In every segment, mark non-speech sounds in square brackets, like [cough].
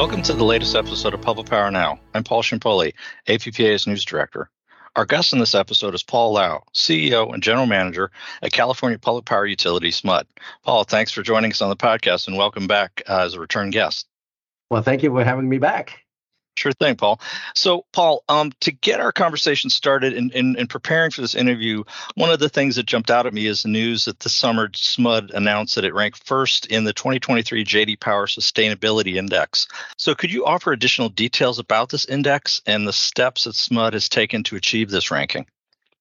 Welcome to the latest episode of Public Power Now. I'm Paul Ciampoli, APPA's news director. Our guest in this episode is Paul Lau, CEO and General Manager at California Public Power Utility SMUD. Paul, thanks for joining us on the podcast and welcome back uh, as a return guest. Well, thank you for having me back. Sure thing, Paul. So, Paul, um, to get our conversation started in, in, in, preparing for this interview, one of the things that jumped out at me is the news that this summer SMUD announced that it ranked first in the 2023 JD Power Sustainability Index. So, could you offer additional details about this index and the steps that SMUD has taken to achieve this ranking?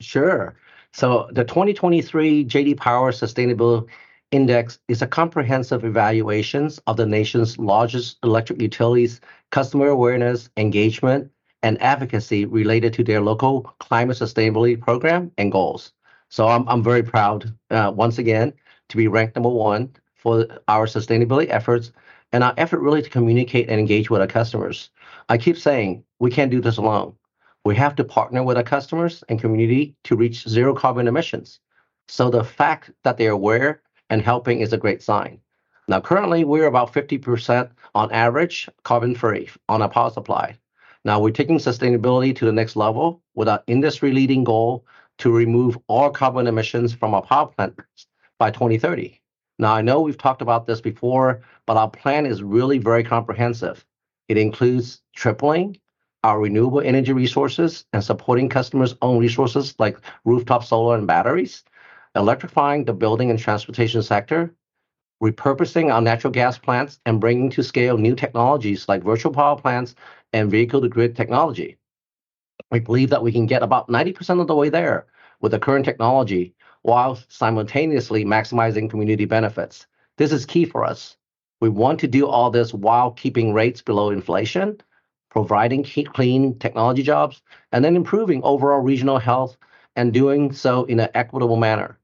Sure. So, the 2023 JD Power Sustainability Index is a comprehensive evaluation of the nation's largest electric utilities customer awareness, engagement, and advocacy related to their local climate sustainability program and goals. So I'm, I'm very proud, uh, once again, to be ranked number one for our sustainability efforts and our effort really to communicate and engage with our customers. I keep saying we can't do this alone. We have to partner with our customers and community to reach zero carbon emissions. So the fact that they're aware and helping is a great sign. Now, currently, we're about 50% on average carbon free on our power supply. Now, we're taking sustainability to the next level with our industry leading goal to remove all carbon emissions from our power plants by 2030. Now, I know we've talked about this before, but our plan is really very comprehensive. It includes tripling our renewable energy resources and supporting customers' own resources like rooftop solar and batteries, electrifying the building and transportation sector, repurposing our natural gas plants and bringing to scale new technologies like virtual power plants and vehicle to grid technology. We believe that we can get about 90% of the way there with the current technology while simultaneously maximizing community benefits. This is key for us. We want to do all this while keeping rates below inflation, providing clean technology jobs, and then improving overall regional health and doing so in an equitable manner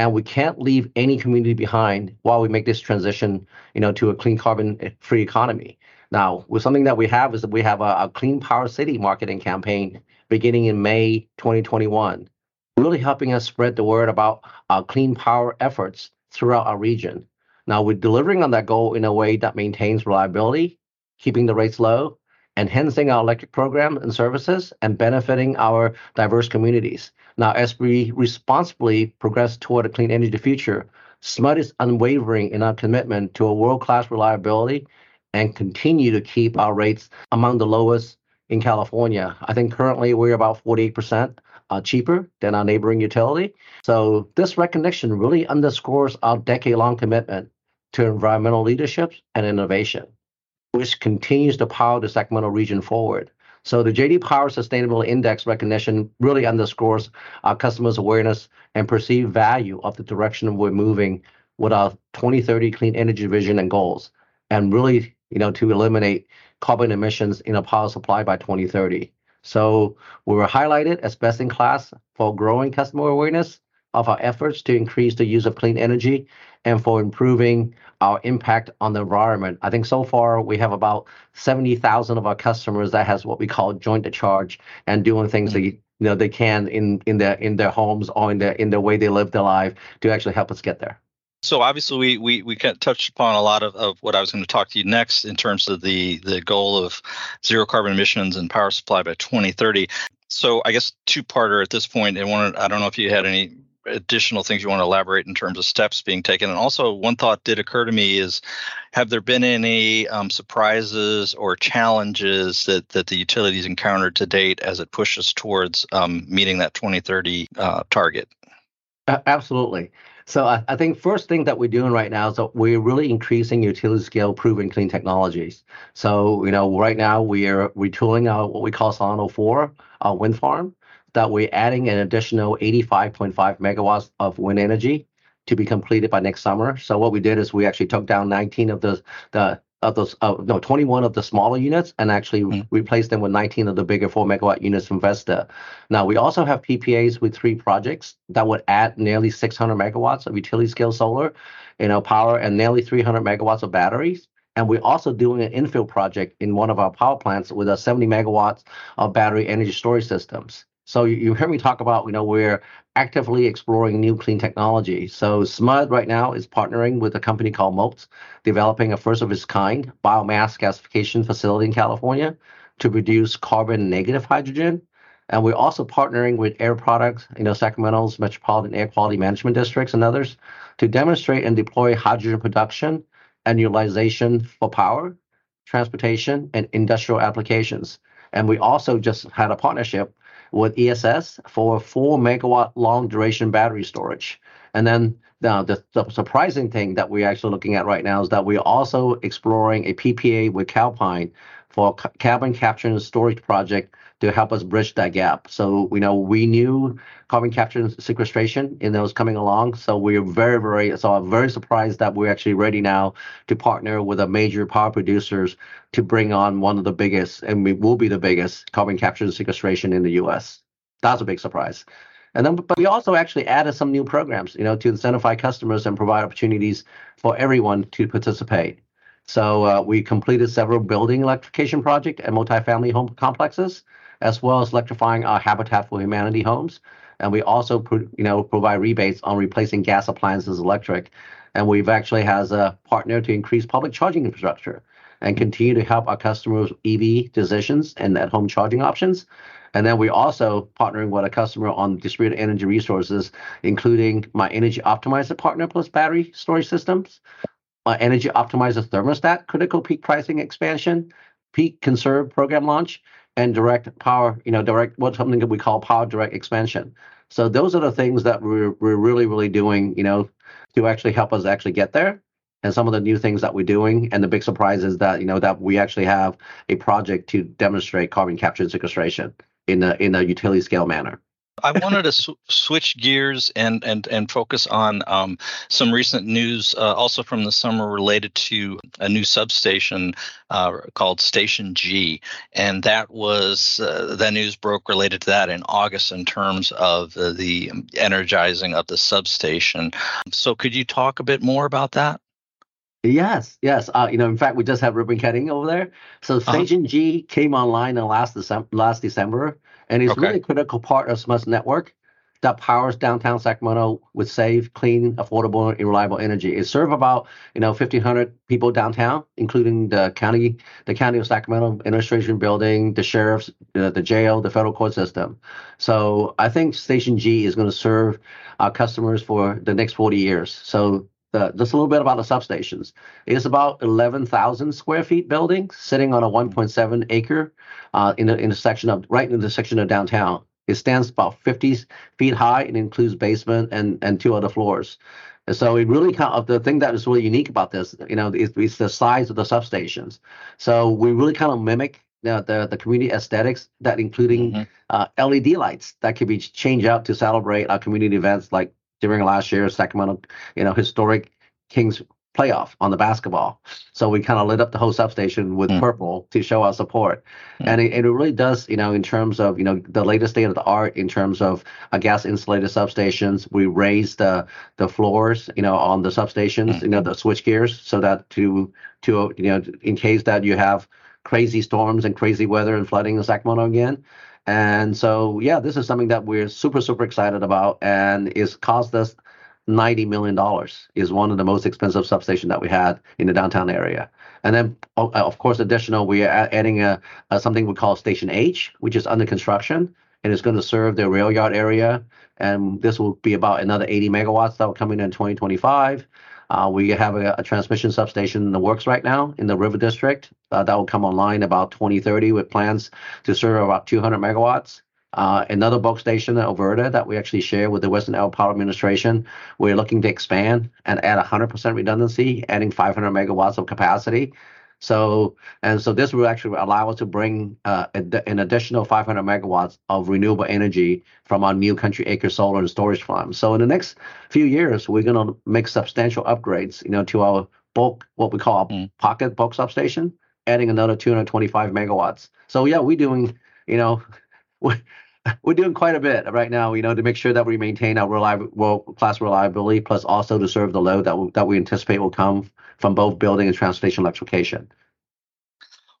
and we can't leave any community behind while we make this transition, you know, to a clean carbon-free eh, economy. Now, with something that we have is that we have a, a Clean Power City marketing campaign beginning in May 2021, really helping us spread the word about our clean power efforts throughout our region. Now, we're delivering on that goal in a way that maintains reliability, keeping the rates low, enhancing our electric program and services, and benefiting our diverse communities. Now, as we responsibly progress toward a clean energy future, SMUD is unwavering in our commitment to a world-class reliability and continue to keep our rates among the lowest in California. I think currently we're about 48% uh, cheaper than our neighboring utility. So this recognition really underscores our decade-long commitment to environmental leadership and innovation which continues to power the Sacramento region forward. So the JD Power Sustainable Index recognition really underscores our customers' awareness and perceived value of the direction we're moving with our 2030 clean energy vision and goals, and really, you know, to eliminate carbon emissions in a power supply by 2030. So we were highlighted as best in class for growing customer awareness of our efforts to increase the use of clean energy and for improving our impact on the environment. I think so far we have about 70,000 of our customers that has what we call joint the charge and doing things mm-hmm. that you know they can in in their in their homes or in their in the way they live their life to actually help us get there. So obviously we we we touched upon a lot of, of what I was going to talk to you next in terms of the the goal of zero carbon emissions and power supply by 2030. So I guess two parter at this point. And one I don't know if you had any additional things you want to elaborate in terms of steps being taken? And also, one thought did occur to me is have there been any um, surprises or challenges that, that the utilities encountered to date as it pushes towards um, meeting that 2030 uh, target? absolutely. So I, I, think first thing that we're doing right now is that we're really increasing utility scale proven clean technologies. So you know right now we are retooling our what we call Solano 4 uh, wind farm that we're adding an additional 85.5 megawatts of wind energy to be completed by next summer. So what we did is we actually took down 19 of the the of those uh, no 21 of the smaller units and actually mm. replaced them with 19 of the bigger 4 megawatt units from Vesta. Now we also have PPAs with three projects that would add nearly 600 megawatts of utility scale solar, you know, power and nearly 300 megawatts of batteries. And we're also doing an infill project in one of our power plants with a 70 megawatts of battery energy storage systems. So you, heard me talk about, you know, we're actively exploring new clean technology. So SMUD right now is partnering with a company called Motes, developing a first of its kind biomass gasification facility in California to produce carbon negative hydrogen. And we're also partnering with Air Products, you know, Sacramento's Metropolitan Air Quality Management Districts and others to demonstrate and deploy hydrogen production and utilization for power, transportation, and industrial applications. And we also just had a partnership with ESS for a 4 MW long duration battery storage. And then the the, surprising thing that we're actually looking at right now is that we're also exploring a PPA with Calpine for a carbon capture and storage project to help us bridge that gap. So we know we knew carbon capture and sequestration and that was coming along. So we're very, very so I'm very surprised that we're actually ready now to partner with a major power producers to bring on one of the biggest, and we will be the biggest carbon capture and sequestration in the US. That's a big surprise. And then, but we also actually added some new programs, you know, to incentivize customers and provide opportunities for everyone to participate. So uh, we completed several building electrification projects and multifamily home complexes as well as electrifying our Habitat for Humanity homes. And we also, you know, provide rebates on replacing gas appliances electric. And we've actually has a partner to increase public charging infrastructure and continue to help our customers EV decisions and at home charging options. And then we're also partnering with a customer on distributed energy resources, including my energy optimizer partner plus battery storage systems, my energy optimizer thermostat critical peak pricing expansion, peak conserve program launch, and direct power, you know, direct what's something that we call power direct expansion. So those are the things that we're we're really really doing, you know, to actually help us actually get there. And some of the new things that we're doing, and the big surprise is that you know that we actually have a project to demonstrate carbon capture and sequestration in a in a utility scale manner. I wanted to sw- switch gears and and and focus on um, some recent news, uh, also from the summer, related to a new substation uh, called Station G, and that was uh, that news broke related to that in August in terms of the energizing of the substation. So, could you talk a bit more about that? Yes, yes. Uh, you know, in fact, we just have ribbon cutting over there. So. Station uh-huh. G came online in last December, last December, and it's okay. really a critical part of SMUD's network that powers downtown Sacramento with safe, clean, affordable, and reliable energy. It serves about you know 1,500 people downtown, including the county, the county of Sacramento administration building, the sheriff's, uh, the jail, the federal court system. So I think Station G is going to serve our customers for the next 40 years. So the, just a little bit about the substations. It's about 11,000 square feet building sitting on a 1.7 acre uh, in, the, in a section of right in the section of downtown. It stands about 50 feet high and includes basement and, and two other floors. And so it really kind of the thing that is really unique about this, you know, is, is the size of the substations. So we really kind of mimic the, the, the community aesthetics that including mm-hmm. uh, LED lights that can be changed out to celebrate our community events like during last year's Sacramento, you know, historic Kings playoff on the basketball. So we kind of lit up the whole substation with mm. purple to show our support. Mm. And it, it, really does, you know, in terms of, you know, the latest state of the art in terms of a gas insulated substations. We raised the the floors, you know, on the substations, mm. you know, the switch gears so that to to you know, in case that you have crazy storms and crazy weather and flooding in Sacramento again, and so, yeah, this is something that we're super, super excited about, and it's cost us ninety million dollars. Is one of the most expensive substation that we had in the downtown area. And then, uh, of course, additional, we are adding a, a something we call Station H, which is under construction, and it's going to serve the rail yard area. And this will be about another 80 megawatts that will come in in 2025. Uh, we have a, a, transmission substation in the works right now in the River District uh, that will come online about 2030 with plans to serve about 200 megawatts. Uh, another bulk station in Elverta that we actually share with the Western Area Power Administration. We're looking to expand and add 100% redundancy, adding 500 megawatts of capacity. So and so this will actually allow us to bring uh, an additional 500 megawatts of renewable energy from our new Country Acre solar and storage farm. So in the next few years, we're going to make substantial upgrades, you know, to our bulk, what we call mm. pocket bulk substation, adding another 225 megawatts. So yeah, we're doing, you know, [laughs] [laughs] we're, doing quite a bit right now, you know, to make sure that we maintain our reliable, world-class reliability, plus also to serve the load that we, that we anticipate will come from both building and transportation electrification.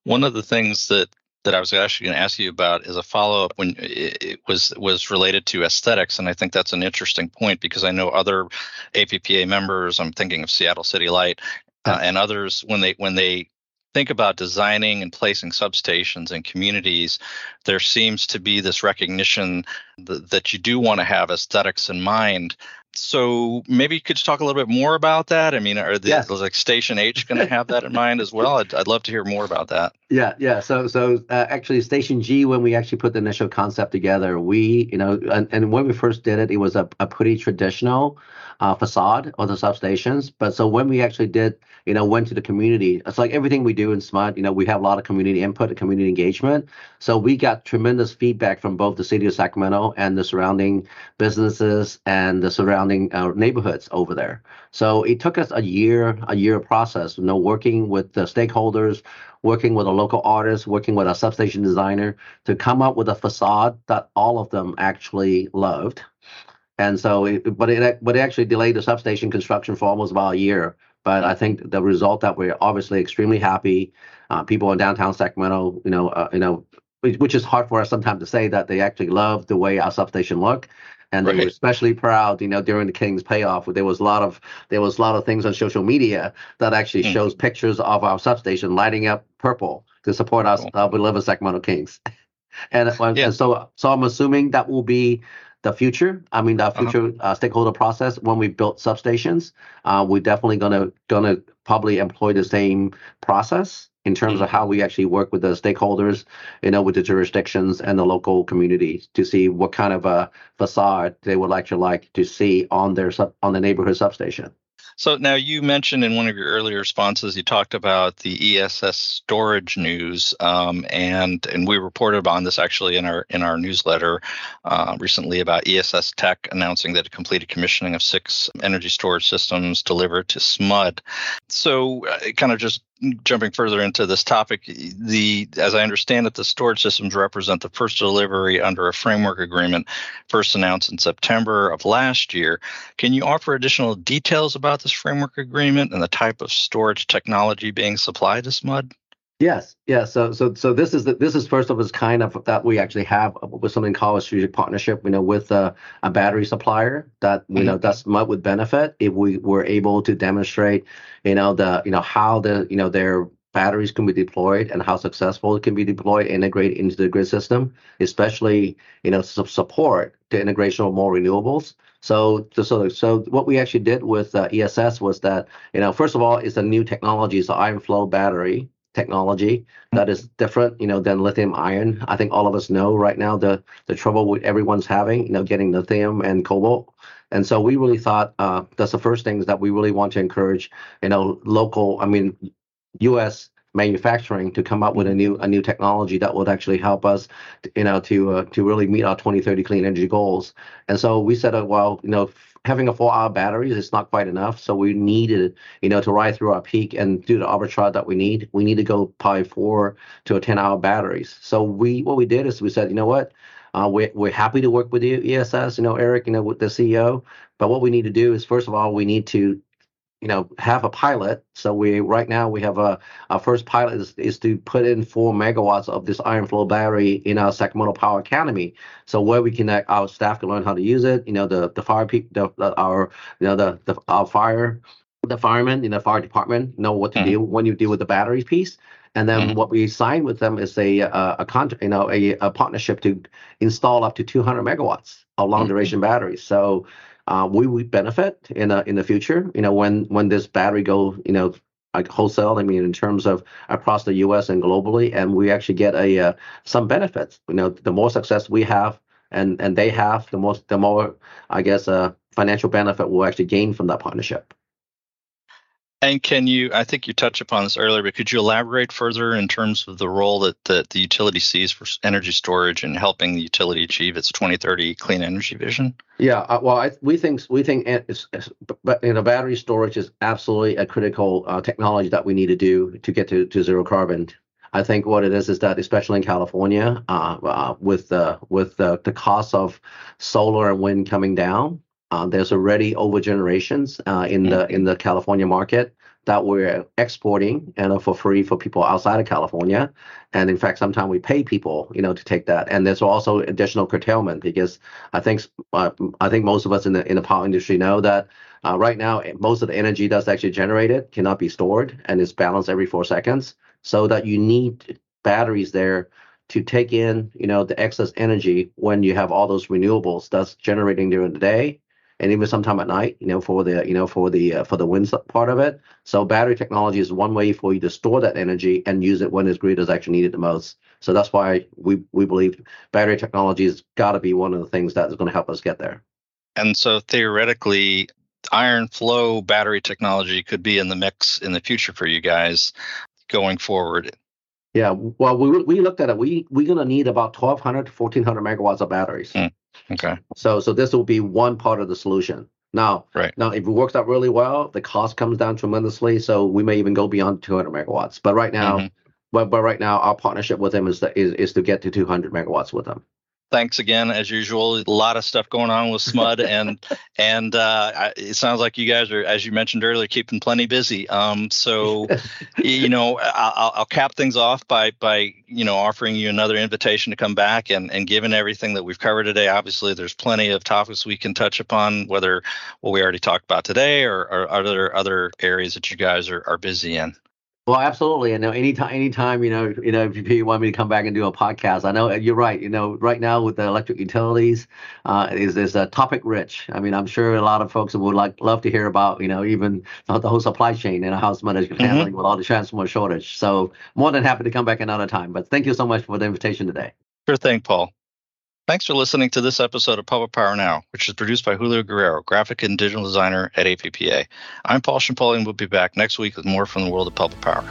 One of the things that that I was actually going to ask you about as a follow up when it was was related to aesthetics, and I think that's an interesting point because I know other APPA members. I'm thinking of Seattle City Light uh, and others when they when they think about designing and placing substations in communities, there seems to be this recognition th- that you do want to have aesthetics in mind. So maybe you could talk a little bit more about that. I mean, are the yes. like Station H going to have that in mind as well? I'd, I'd love to hear more about that. Yeah, yeah. So, so uh, actually, Station G, when we actually put the initial concept together, we, you know, and, and when we first did it, it was a, a pretty traditional uh, facade of the substations. But so when we actually did, you know, went to the community, it's like everything we do in SMUD, you know, we have a lot of community input and community engagement. So we got tremendous feedback from both the city of Sacramento and the surrounding businesses and the surrounding uh, neighborhoods over there. So it took us a year, a year process, you know, working with the stakeholders, working with a local artist, working with a substation designer to come up with a facade that all of them actually loved and so, it, but it but it actually delayed the substation construction for almost about a year. But I think the result that we're obviously extremely happy. Uh, people in downtown Sacramento, you know, uh, you know, which is hard for us sometimes to say that they actually love the way our substation look and right. they were especially proud you know during the king's payoff there was a lot of there was a lot of things on social media that actually mm. shows pictures of our substation lighting up purple to support us cool. uh, beloved sacramento kings [laughs] and, yeah. and so so i'm assuming that will be the future. I mean, the uh-huh. future uh-huh. uh, stakeholder process when we built substations. Uh, we're definitely gonna gonna probably employ the same process in terms mm-hmm. of how we actually work with the stakeholders, you know, with the jurisdictions and the local communities to see what kind of a facade they would like to like to see on their sub, on the neighborhood substation. So now you mentioned in one of your earlier responses, you talked about the ESS storage news, um, and and we reported on this actually in our in our newsletter uh, recently about ESS Tech announcing that it completed commissioning of six energy storage systems delivered to SMUD. So, uh, kind of just jumping further into this topic, the as I understand it, the storage systems represent the first delivery under a framework agreement first announced in September of last year. Can you offer additional details about this framework agreement and the type of storage technology being supplied to SMUD? Yes, yes. So, so, so this is the, this is first of its kind of that we actually have with something called a strategic partnership. You know, with a, a battery supplier that you mm-hmm. know that's what would benefit if we were able to demonstrate, you know, the you know how the you know their batteries can be deployed and how successful it can be deployed, integrated into the grid system, especially you know support the integration of more renewables. So, so, so what we actually did with uh, ESS was that, you know, first of all, it's a new technology, it's an iron flow battery technology that is different, you know, than lithium ion. I think all of us know right now the the trouble with everyone's having, you know, getting lithium and cobalt. And so we really thought uh, that's the first things that we really want to encourage, you know, local, I mean, U.S. manufacturing to come up with a new a new technology that would actually help us, you know, to uh, to really meet our 2030 clean energy goals. And so we said, uh, well, you know, having a four hour batteries is not quite enough. So we needed, you know, to ride through our peak and do the arbitrage that we need, we need to go probably four to a 10 hour batteries. So we, what we did is we said, you know what, uh, we're, we're happy to work with you, ESS, you know, Eric, you know, with the CEO. But what we need to do is, first of all, we need to you know have a pilot so we right now we have a our first pilot is, is to put in four megawatts of this iron flow battery in our sacramento power academy so where we can our staff can learn how to use it you know the the fire people the, our you know the, the our fire the firemen in the fire department know what to mm. do when you deal with the battery piece and then mm. what we signed with them is a a, a contract, you know, a, a partnership to install up to 200 megawatts of long mm-hmm. duration mm-hmm. batteries. So we would benefit in the future. You know, when when this battery go, you know, like wholesale. I mean, in terms of across the U.S. and globally, and we actually get a uh, some benefits. You know, the more success we have and they have, the more I guess uh, financial benefit we'll actually gain from that partnership. And can you, I think you touched upon this earlier, but could you elaborate further in terms of the role that, that the utility sees for energy storage and helping the utility achieve its 2030 clean energy vision? Yeah, uh, well, I, we think we think it's, you know battery storage is absolutely a critical uh, technology that we need to do to get to, to zero carbon. I think what it is is that especially in California, uh, uh with the with the, the cost of solar and wind coming down, there's already over generations uh, in the in the California market that we're exporting and uh, for free for people outside of California. And in fact, sometimes we pay people, you know, to take that. And there's also additional curtailment because I think uh, I think most of us in the in the power industry know that uh, right now most of the energy that's actually generated cannot be stored and is balanced every four seconds. So that you need batteries there to take in, you know, the excess energy when you have all those renewables that's generating during the day and even sometime at night, you know, for the you know for the uh, for the wind part of it. So battery technology is one way for you to store that energy and use it when its grid is actually needed the most. So that's why we we believe battery technology has got to be one of the things that is going to help us get there. And so theoretically, iron flow battery technology could be in the mix in the future for you guys going forward. Yeah, well, we we looked at it. We we're gonna need about 1,200 to 1,400 megawatts of batteries. Mm. Okay. So so this will be one part of the solution. Now, right. now if it works out really well, the cost comes down tremendously. So we may even go beyond 200 megawatts. But right now, mm-hmm. but but right now, our partnership with them is, is is to get to 200 megawatts with them thanks again as usual. A lot of stuff going on with SMUD, [laughs] and and uh, it sounds like you guys are, as you mentioned earlier, keeping plenty busy. Um, so [laughs] you know, I'll, I'll, cap things off by by you know offering you another invitation to come back and and given everything that we've covered today, obviously there's plenty of topics we can touch upon, whether what we already talked about today or, or other other areas that you guys are, are busy in. Well, absolutely. And anytime, anytime, you know, you know, if you want me to come back and do a podcast, I know you're right. You know, right now with the electric utilities, uh, is is a topic rich. I mean, I'm sure a lot of folks would like love to hear about, you know, even the whole supply chain and how SMUD is mm-hmm. handling with all the transformer shortage. So more than happy to come back another time. But thank you so much for the invitation today. Sure thing, Paul. Thanks for listening to this episode of Public Power Now, which is produced by Julio Guerrero, graphic and digital designer at APPA. I'm Paul Ciampoli and we'll be back next week with more from the world of public power.